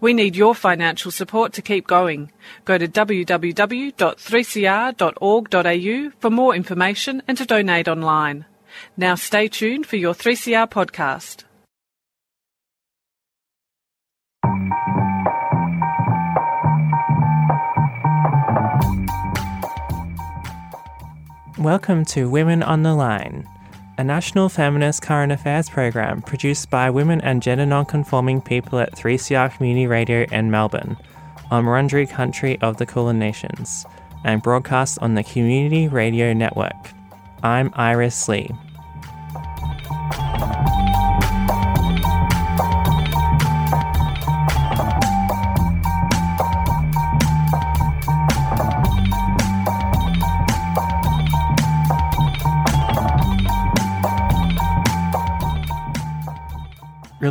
We need your financial support to keep going. Go to www.3cr.org.au for more information and to donate online. Now stay tuned for your 3CR podcast. Welcome to Women on the Line, a national feminist current affairs program produced by women and gender non-conforming people at 3CR Community Radio in Melbourne, on Wurundjeri country of the Kulin Nations, and broadcast on the Community Radio Network. I'm Iris Lee.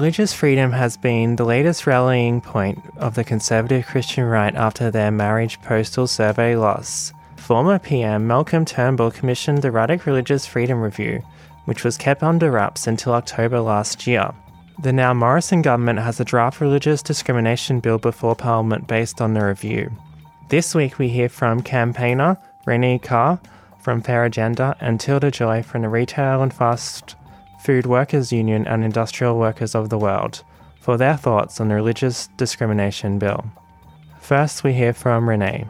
Religious freedom has been the latest rallying point of the conservative Christian right after their marriage postal survey loss. Former PM Malcolm Turnbull commissioned the Ruddock Religious Freedom Review, which was kept under wraps until October last year. The now Morrison government has a draft religious discrimination bill before Parliament based on the review. This week we hear from campaigner Renee Carr from Fair Agenda and Tilda Joy from the Retail and Fast Food Workers Union and Industrial Workers of the World for their thoughts on the religious discrimination bill. First, we hear from Renee.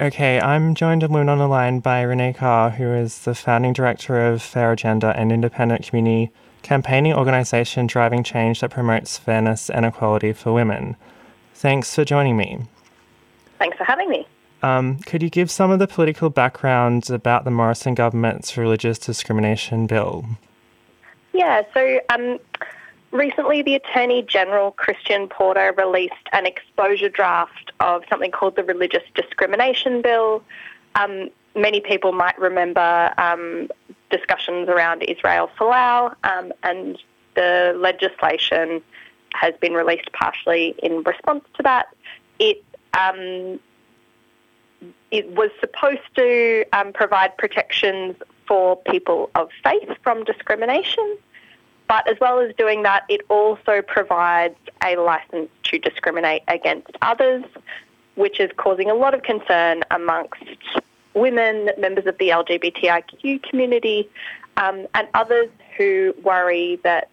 Okay, I'm joined in Women on the Line by Renee Carr, who is the founding director of Fair Agenda, an independent community campaigning organisation driving change that promotes fairness and equality for women. Thanks for joining me. Thanks for having me. Um, could you give some of the political background about the Morrison government's religious discrimination bill? Yeah, so um, Recently, the Attorney General, Christian Porter, released an exposure draft of something called the Religious Discrimination Bill. Um, many people might remember um, discussions around Israel Folau, um, and the legislation has been released partially in response to that. It um, it was supposed to um, provide protections for people of faith from discrimination. But as well as doing that, it also provides a license to discriminate against others, which is causing a lot of concern amongst women, members of the LGBTIQ community, um, and others who worry that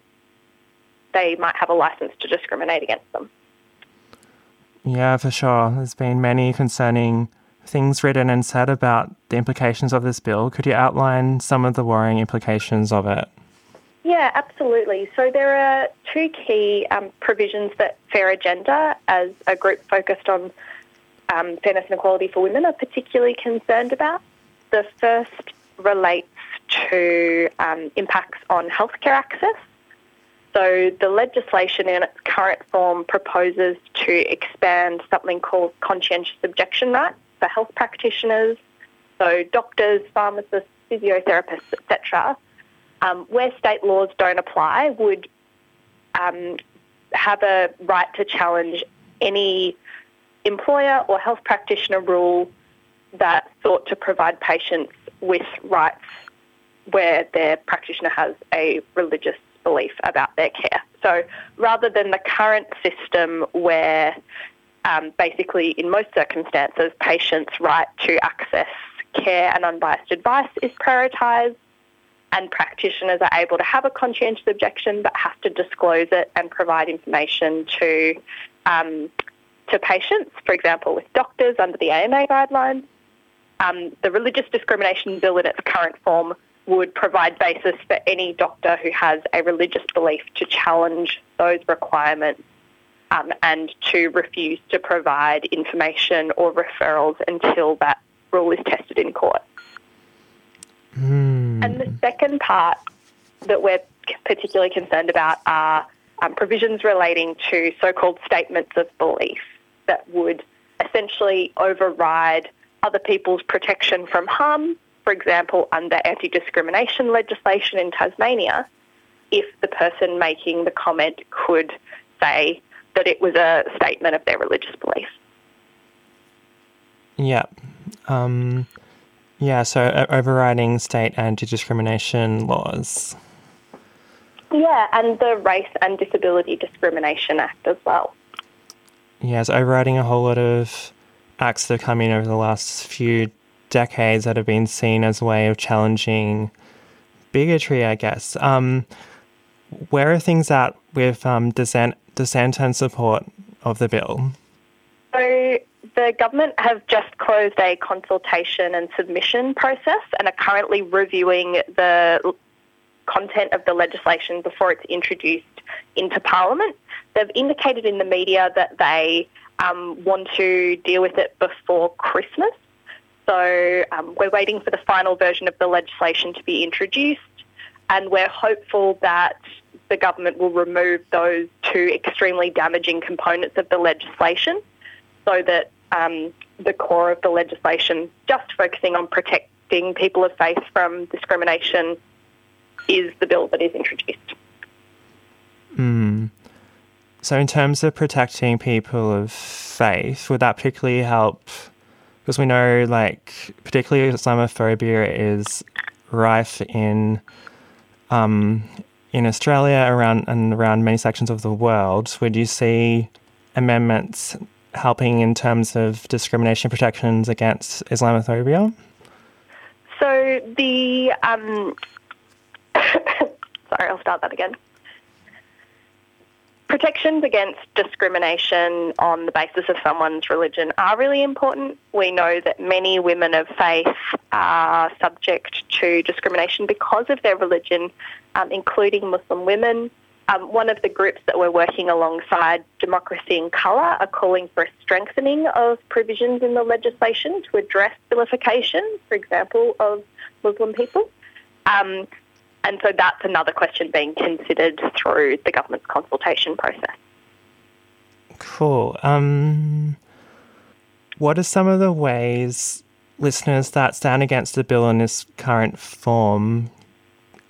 they might have a license to discriminate against them. Yeah, for sure. There's been many concerning things written and said about the implications of this bill. Could you outline some of the worrying implications of it? Yeah, absolutely. So there are two key um, provisions that Fair Agenda, as a group focused on um, fairness and equality for women, are particularly concerned about. The first relates to um, impacts on healthcare access. So the legislation in its current form proposes to expand something called conscientious objection rights for health practitioners, so doctors, pharmacists, physiotherapists, etc um, where state laws don't apply, would um, have a right to challenge any employer or health practitioner rule that sought to provide patients with rights where their practitioner has a religious belief about their care. So rather than the current system where um, basically in most circumstances patients' right to access care and unbiased advice is prioritised, and practitioners are able to have a conscientious objection but have to disclose it and provide information to um, to patients, for example, with doctors under the AMA guidelines. Um, the religious discrimination bill in its current form would provide basis for any doctor who has a religious belief to challenge those requirements um, and to refuse to provide information or referrals until that rule is tested in court. Mm. And the second part that we're particularly concerned about are um, provisions relating to so called statements of belief that would essentially override other people's protection from harm, for example, under anti discrimination legislation in Tasmania, if the person making the comment could say that it was a statement of their religious belief. Yeah. Um, yeah, so uh, overriding state anti discrimination laws. Yeah, and the Race and Disability Discrimination Act as well. Yeah, it's overriding a whole lot of acts that have come in over the last few decades that have been seen as a way of challenging bigotry, I guess. Um, where are things at with um, dissent, dissent and support of the bill? So the government have just closed a consultation and submission process and are currently reviewing the content of the legislation before it's introduced into Parliament. They've indicated in the media that they um, want to deal with it before Christmas. So um, we're waiting for the final version of the legislation to be introduced, and we're hopeful that the government will remove those two extremely damaging components of the legislation so that um, the core of the legislation, just focusing on protecting people of faith from discrimination, is the bill that is introduced. Mm. So, in terms of protecting people of faith, would that particularly help? Because we know, like, particularly Islamophobia is rife in um, in Australia around and around many sections of the world. Would you see amendments helping in terms of discrimination protections against Islamophobia? So the um, sorry, I'll start that again. Protections against discrimination on the basis of someone's religion are really important. We know that many women of faith are subject to discrimination because of their religion, um, including Muslim women. Um, one of the groups that we're working alongside, Democracy in Colour, are calling for a strengthening of provisions in the legislation to address vilification, for example, of Muslim people. Um, and so that's another question being considered through the government's consultation process. Cool. Um, what are some of the ways listeners that stand against the bill in its current form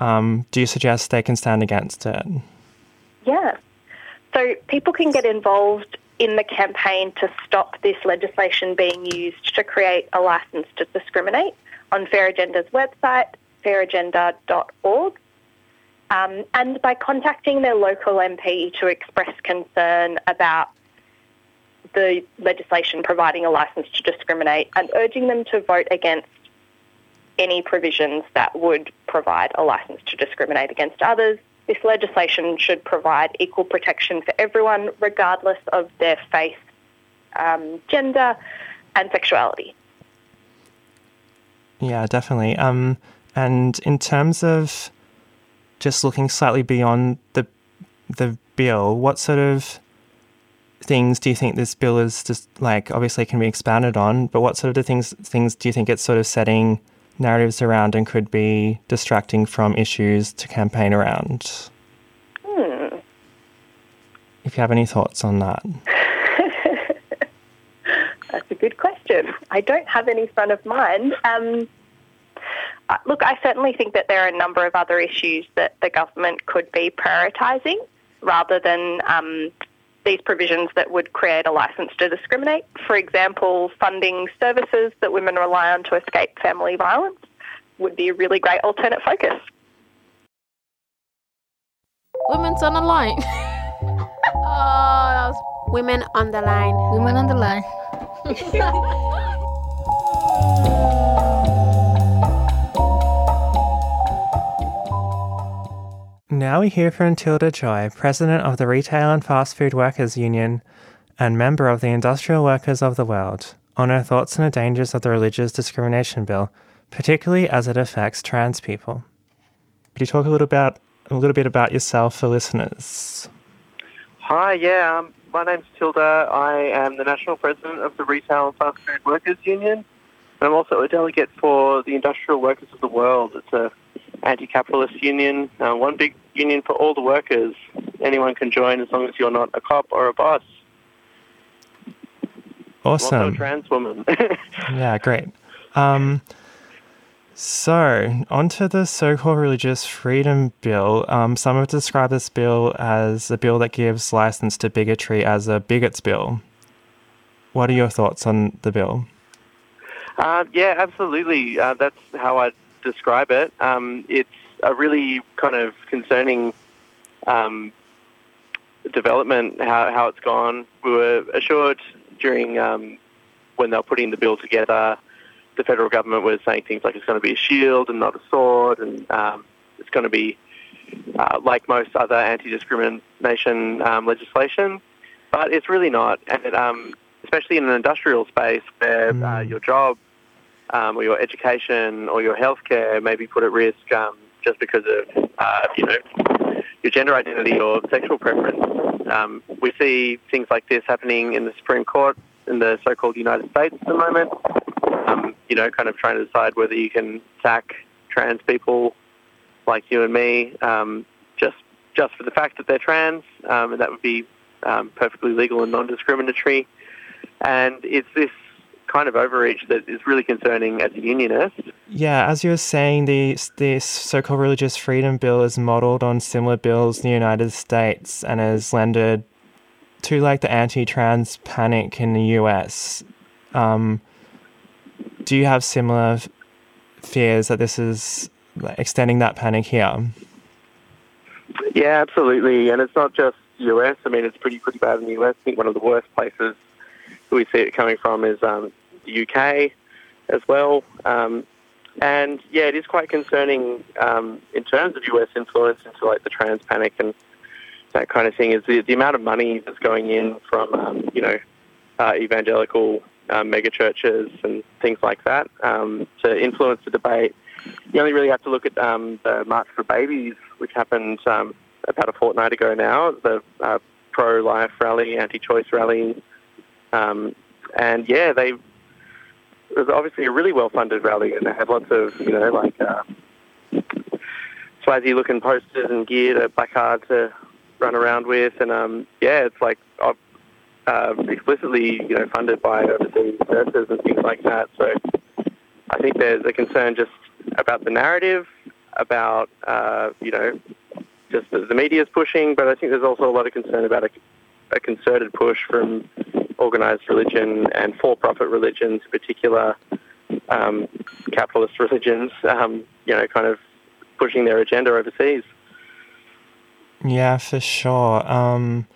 um, do you suggest they can stand against it? Yeah. So people can get involved in the campaign to stop this legislation being used to create a licence to discriminate on Fair Agenda's website, fairagenda.org, um, and by contacting their local MP to express concern about the legislation providing a licence to discriminate and urging them to vote against any provisions that would provide a licence to discriminate against others. This legislation should provide equal protection for everyone, regardless of their faith, um, gender, and sexuality. Yeah, definitely. Um, and in terms of just looking slightly beyond the the bill, what sort of things do you think this bill is just like obviously can be expanded on, but what sort of the things things do you think it's sort of setting narratives around and could be distracting from issues to campaign around? Hmm. If you have any thoughts on that. That's a good question. I don't have any front of mind. Um, uh, look, I certainly think that there are a number of other issues that the government could be prioritising rather than um, these provisions that would create a licence to discriminate. For example, funding services that women rely on to escape family violence would be a really great alternate focus. Women's on the line. oh, that was Women on the line. women on the line. Now we hear from Tilda Joy, President of the Retail and Fast Food Workers Union and member of the Industrial Workers of the World, on her thoughts on the dangers of the Religious Discrimination Bill, particularly as it affects trans people. Could you talk a little about a little bit about yourself for listeners? Hi, yeah, um, my name's Tilda. I am the national president of the Retail and Fast Food Workers Union. I'm also a delegate for the Industrial Workers of the World. It's a anti-capitalist union, uh, one big union for all the workers. Anyone can join as long as you're not a cop or a boss. I'm also a Awesome. trans woman. Yeah, great. Um, so, onto the so called Religious Freedom Bill. Um, some have described this bill as a bill that gives license to bigotry as a bigot's bill. What are your thoughts on the bill? Uh, yeah, absolutely. Uh, that's how I describe it. Um, it's a really kind of concerning um, development, how, how it's gone. We were assured during um, when they were putting the bill together, the federal government was saying things like it's going to be a shield and not a sword, and um, it's going to be uh, like most other anti-discrimination um, legislation, but it's really not. And it, um, especially in an industrial space where uh, Mm. your job um, or your education or your healthcare may be put at risk um, just because of uh, you know your gender identity or sexual preference. Um, we see things like this happening in the Supreme Court in the so-called United States at the moment. Um, you know, kind of trying to decide whether you can sack trans people like you and me um, just just for the fact that they're trans, um, and that would be perfectly legal and non-discriminatory. And it's this kind of overreach that is really concerning as a unionist. Yeah, as you were saying, the this so-called religious freedom bill is modelled on similar bills in the United States and is lended to like the anti-trans panic in the US. Um, do you have similar fears that this is extending that panic here? Yeah, absolutely. And it's not just US. I mean, it's pretty pretty bad in the US. I think one of the worst places we see it coming from is um, the UK as well. Um, and yeah, it is quite concerning um, in terms of US influence into like the trans panic and that kind of thing. Is the, the amount of money that's going in from um, you know uh, evangelical um, mega churches and things like that um, to influence the debate. You only really have to look at um, the March for Babies, which happened um, about a fortnight ago now, the uh, pro-life rally, anti-choice rally, um, and yeah, they it was obviously a really well-funded rally, and they had lots of you know like uh, swazzy-looking posters and gear, to black card to run around with, and um, yeah, it's like uh, uh, explicitly you know funded by overseas churches and things like that. So I think there's a concern just about the narrative, about uh, you know just the, the media's pushing, but I think there's also a lot of concern about a, a concerted push from organised religion and for-profit religions, in particular um, capitalist religions, um, you know, kind of pushing their agenda overseas. Yeah, for sure. Um,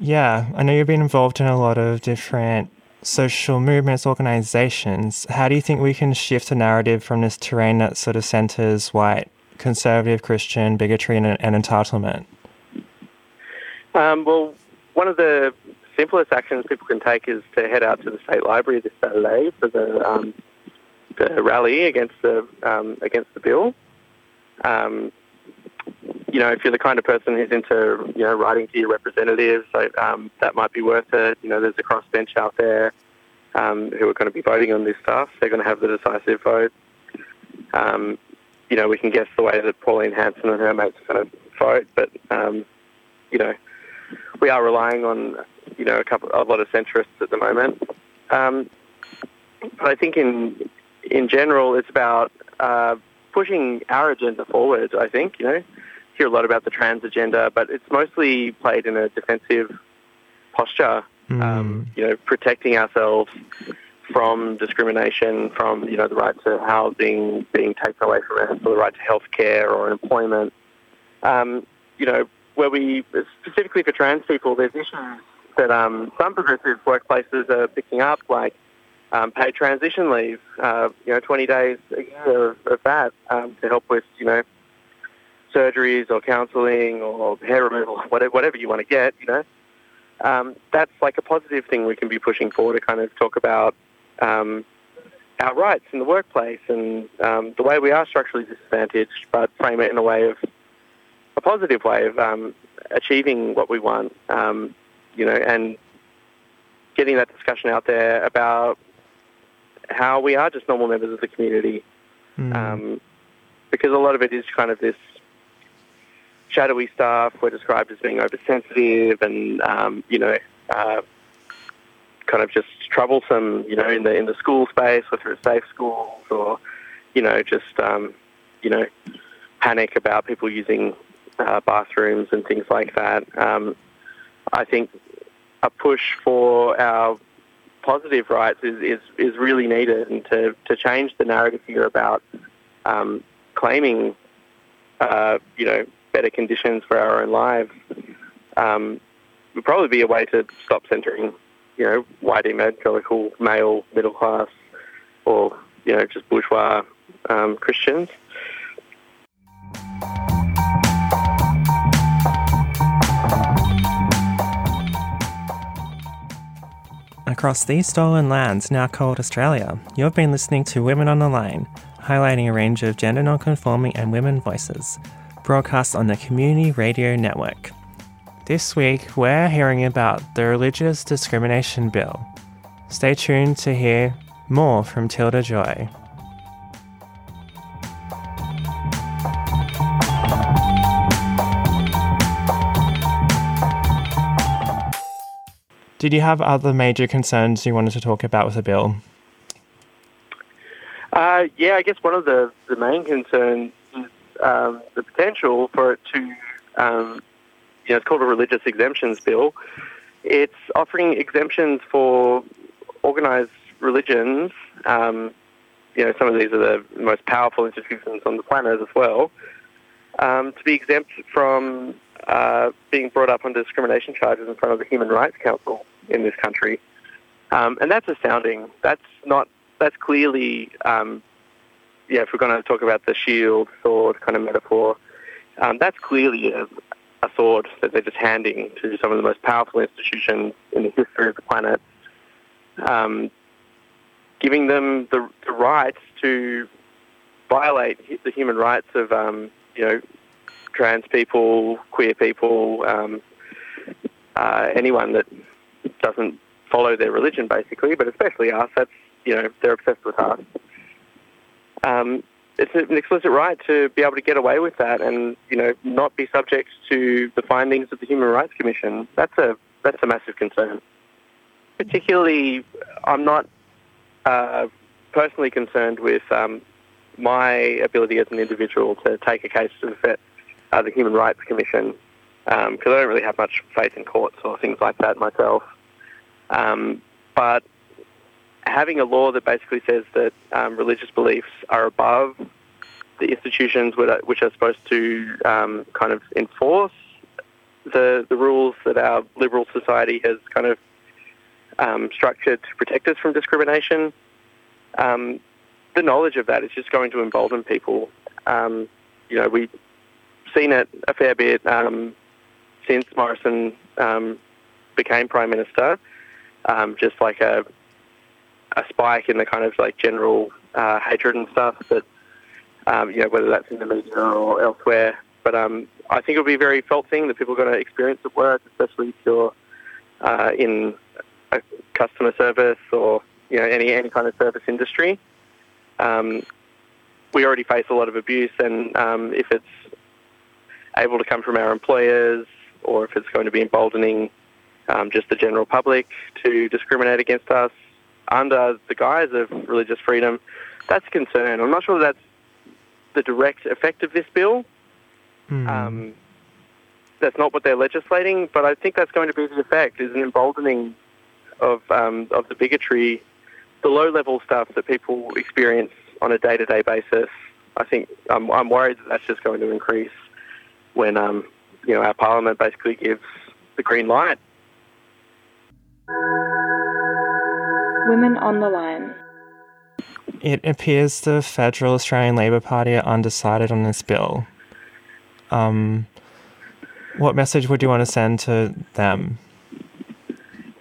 yeah, I know you've been involved in a lot of different social movements, organizations. How do you think we can shift the narrative from this terrain that sort of centers white, conservative Christian bigotry and, and entitlement? Um, well, one of the simplest actions people can take is to head out to the state library this Saturday for the um, the rally against the um, against the bill. Um, you know, if you're the kind of person who's into you know writing to your representatives, so, um, that might be worth it. You know, there's a crossbench out there um, who are going to be voting on this stuff. They're going to have the decisive vote. Um, you know, we can guess the way that Pauline Hanson and her mates are going to vote, but you know, we are relying on you know a couple a lot of centrists at the moment. Um, but I think in in general, it's about uh, pushing our agenda forward. I think you know hear a lot about the trans agenda, but it's mostly played in a defensive posture. Um, you know, protecting ourselves from discrimination, from you know the right to housing being taken away from us, or the right to health care or employment. Um, you know, where we specifically for trans people, there's issues that um, some progressive workplaces are picking up, like um, paid transition leave. Uh, you know, 20 days a year of, of that um, to help with you know surgeries or counselling or hair removal, whatever, whatever you want to get. You know, um, that's like a positive thing we can be pushing forward to kind of talk about um, our rights in the workplace and um, the way we are structurally disadvantaged, but frame it in a way of a positive way of um, achieving what we want. Um, you know, and getting that discussion out there about how we are just normal members of the community. Mm. Um, because a lot of it is kind of this shadowy stuff. We're described as being oversensitive and, um, you know, uh, kind of just troublesome, you know, in the in the school space or through safe schools or, you know, just, um, you know, panic about people using uh, bathrooms and things like that. Um, I think a push for our positive rights is, is, is really needed and to, to change the narrative here about um, claiming, uh, you know, better conditions for our own lives um, would probably be a way to stop centering, you know, white evangelical male middle class or, you know, just bourgeois um, Christians. Across these stolen lands now called Australia, you've been listening to Women on the Line, highlighting a range of gender non-conforming and women voices, broadcast on the Community Radio Network. This week, we're hearing about the Religious Discrimination Bill. Stay tuned to hear more from Tilda Joy. Did you have other major concerns you wanted to talk about with the bill? Uh, yeah, I guess one of the, the main concerns is um, the potential for it to, um, you know, it's called a religious exemptions bill. It's offering exemptions for organised religions. Um, you know, some of these are the most powerful institutions on the planet as well. Um, to be exempt from uh, being brought up on discrimination charges in front of the Human Rights Council in this country. Um, and that's astounding. That's not, that's clearly, um, yeah, if we're going to talk about the shield, sword kind of metaphor, um, that's clearly a, a sword that they're just handing to some of the most powerful institutions in the history of the planet, um, giving them the, the right to violate the human rights of, um, you know, trans people, queer people, um, uh, anyone that doesn't follow their religion, basically, but especially us. That's you know they're obsessed with us. Um, it's an explicit right to be able to get away with that, and you know not be subject to the findings of the Human Rights Commission. That's a that's a massive concern. Particularly, I'm not uh, personally concerned with um, my ability as an individual to take a case to the, uh, the Human Rights Commission because um, I don't really have much faith in courts or things like that myself. Um, but having a law that basically says that um, religious beliefs are above the institutions which are supposed to um, kind of enforce the, the rules that our liberal society has kind of um, structured to protect us from discrimination, um, the knowledge of that is just going to embolden people. Um, you know, we've seen it a fair bit since Morrison became Prime Minister um, just like a a spike in the kind of like general uh, hatred and stuff that um, you know whether that's in the media or elsewhere. But um, I think it'll be a very felt thing that people are going to experience at work, especially if you're uh, in a customer service or you know any any kind of service industry. Um, we already face a lot of abuse, and um, if it's able to come from our employers or if it's going to be emboldening um, just the general public to discriminate against us under the guise of religious freedom, that's a concern. I'm not sure that's the direct effect of this bill. Mm. Um, that's not what they're legislating, but I think that's going to be the effect: is an emboldening of um, of the bigotry, the low level stuff that people experience on a day to day basis. I think I'm, I'm worried that that's just going to increase when um, you know our parliament basically gives the green light Women on the Line. It appears the Federal Australian Labor Party are undecided on this bill. Um, what message would you want to send to them?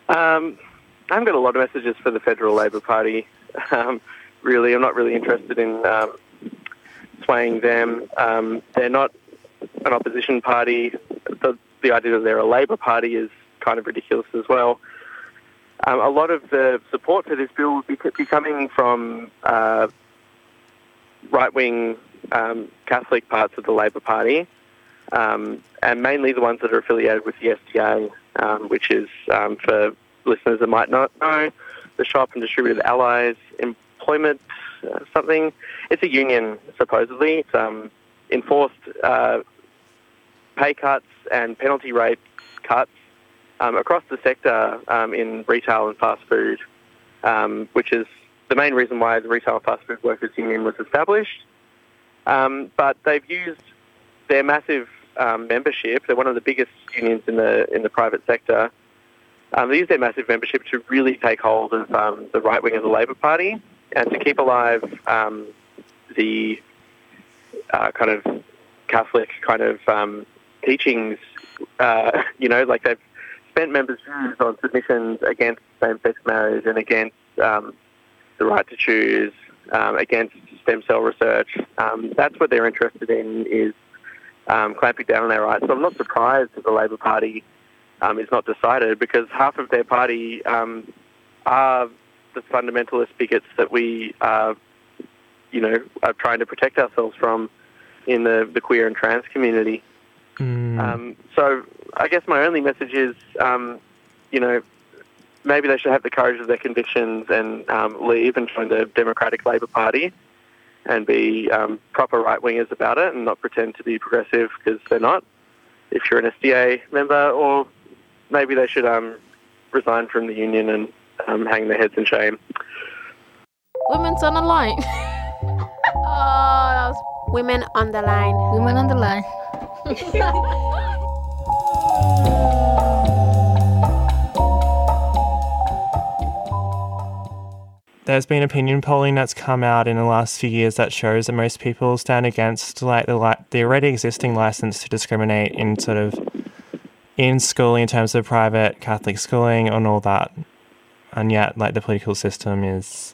Um, I haven't got a lot of messages for the Federal Labor Party. Um, really, I'm not really interested in um, swaying them. Um, they're not an opposition party. The, the idea that they're a Labor Party is kind of ridiculous as well. Um, a lot of the support for this bill would be, be coming from uh, right-wing um, Catholic parts of the Labor Party, um, and mainly the ones that are affiliated with the SDA, um, which is, um, for listeners that might not know, the Shop and Distributed Allies Employment uh, something. It's a union, supposedly. It's um, enforced uh, pay cuts and penalty rate cuts um, across the sector um, in retail and fast food, um, which is the main reason why the Retail and Fast Food Workers Union was established. Um, but they've used their massive um, membership. They're one of the biggest unions in the in the private sector. Um, they use their massive membership to really take hold of the right wing of the Labor Party and to keep alive the uh, kind of Catholic kind of teachings. Uh, you know, like they've spent members' views on submissions against same-sex marriage and against um, the right to choose, um, against stem cell research. Um, that's what they're interested in is um, clamping down on their rights. So I'm not surprised that the Labor Party um, is not decided because half of their party um, are the fundamentalist bigots that we, uh, you know, are trying to protect ourselves from in the, the queer and trans community. Mm. Um, so I guess my only message is, um, you know, maybe they should have the courage of their convictions and um, leave and join the Democratic Labor Party and be um, proper right wingers about it and not pretend to be progressive because they're not. If you're an SDA member, or maybe they should um, resign from the union and um, hang their heads in shame. Women's on the line. oh, that was Women on the line. women on the line. There's been opinion polling that's come out in the last few years that shows that most people stand against like the li- the already existing license to discriminate in sort of in schooling in terms of private Catholic schooling and all that, and yet like the political system is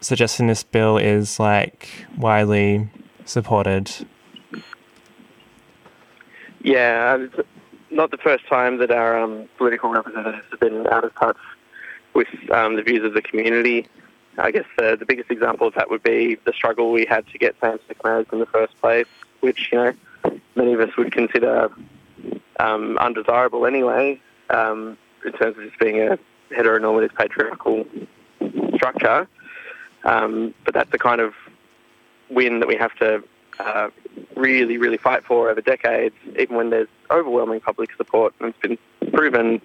suggesting this bill is like widely supported. Yeah, it's not the first time that our um, political representatives have been out of touch with um, the views of the community. I guess the, the biggest example of that would be the struggle we had to get same-sex marriage in the first place, which you know many of us would consider um, undesirable anyway, um, in terms of just being a heteronormative patriarchal structure. Um, but that's the kind of win that we have to uh, really, really fight for over decades, even when there's overwhelming public support and it's been proven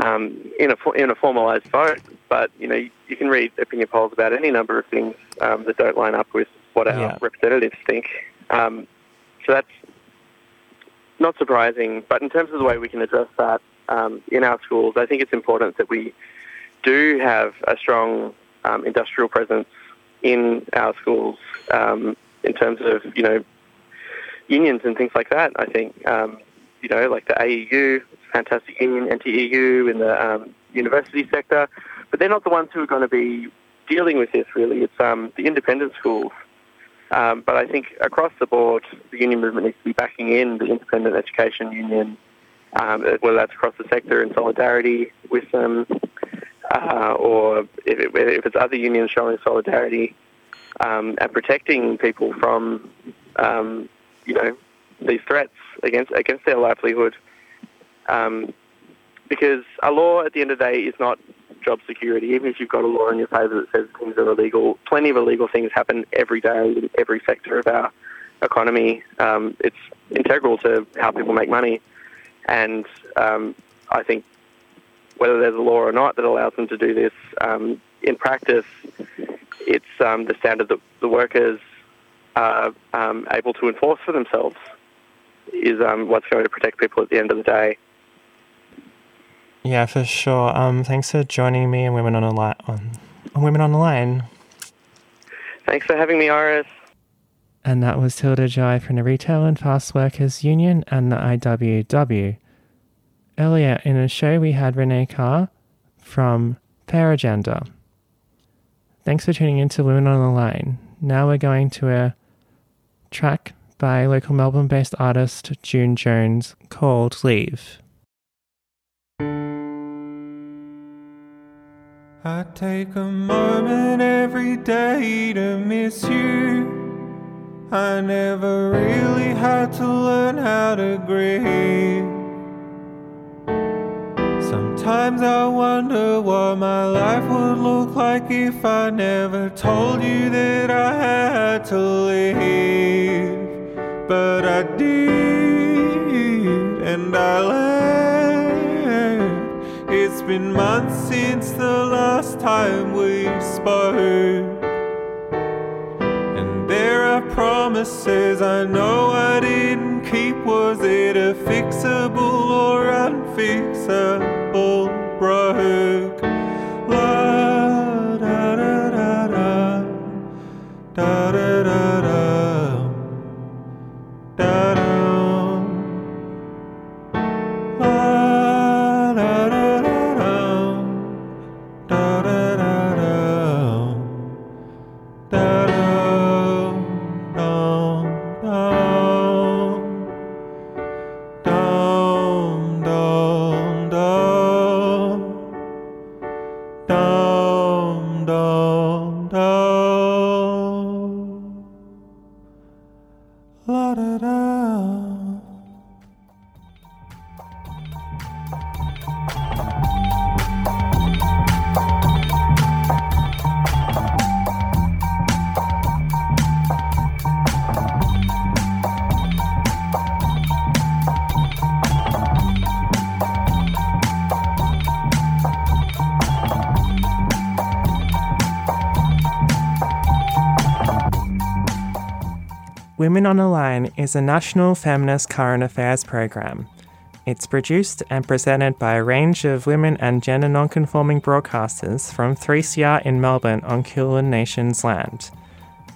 um, in a in a formalised vote. But you know, you, you, can read opinion polls about any number of things um, that don't line up with what our Yeah. representatives think. Um, so that's not surprising. But in terms of the way we can address that um, in our schools, I think it's important that we do have a strong um, industrial presence in our schools um, in terms of you know unions and things like that. I think um, you know like the AEU, fantastic union, NTEU in the um, university sector, but they're not the ones who are going to be dealing with this. Really, it's um, the independent schools. Um, but I think across the board, the union movement needs to be backing in the independent education union, um, whether that's across the sector in solidarity with them, uh, or if, it, if it's other unions showing solidarity um, and protecting people from, um, you know, these threats against against their livelihood. Um, because a law at the end of the day is not job security. Even if you've got a law in your favour that says things are illegal, plenty of illegal things happen every day in every sector of our economy. Um, it's integral to how people make money, and um, I think whether there's a law or not that allows them to do this, um, in practice, it's um, the standard that the workers are um, able to enforce for themselves is um, what's going to protect people at the end of the day. Yeah, for sure. Um, thanks for joining me and Women on the Line. On, on Women on the Line. Thanks for having me, Iris. And that was Tilda Joy from the Retail and Fast Workers Union and the IWW. Earlier in the show, we had Renee Carr from Fair Agenda. Thanks for tuning in to Women on the Line. Now we're going to a track by local Melbourne based artist June Jones called Leave. I take a moment every day to miss you. I never really had to learn how to grieve. Sometimes I wonder what my life would look like if I never told you that I had to leave. But I did, and I left. It's been months since the last time we spoke. And there are promises I know I didn't keep. Was it a fixable or unfixable Bible bride. Women on the Line is a national feminist current affairs program. It's produced and presented by a range of women and gender non-conforming broadcasters from 3CR in Melbourne on Kulin Nation's land,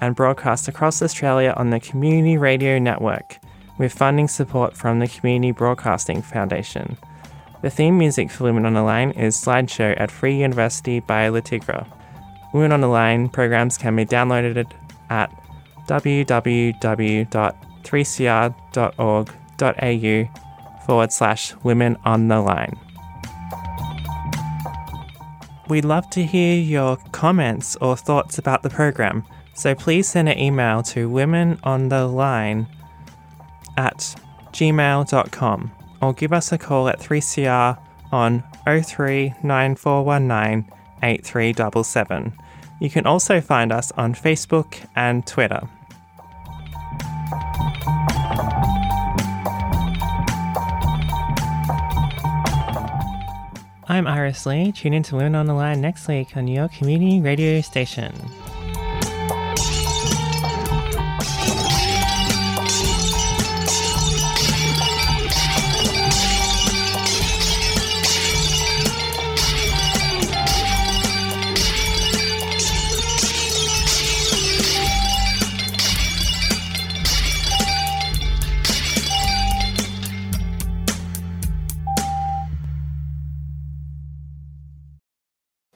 and broadcast across Australia on the Community Radio Network, with funding support from the Community Broadcasting Foundation. The theme music for Women on the Line is Slideshow at Free University by Latigra. Women on the Line programs can be downloaded at www.3cr.org.au forward slash women on the line. We'd love to hear your comments or thoughts about the program, so please send an email to women on the line at gmail.com or give us a call at 3CR on 039419 8377. You can also find us on Facebook and Twitter. I'm Iris Lee. Tune in to Women on the Line next week on your community radio station.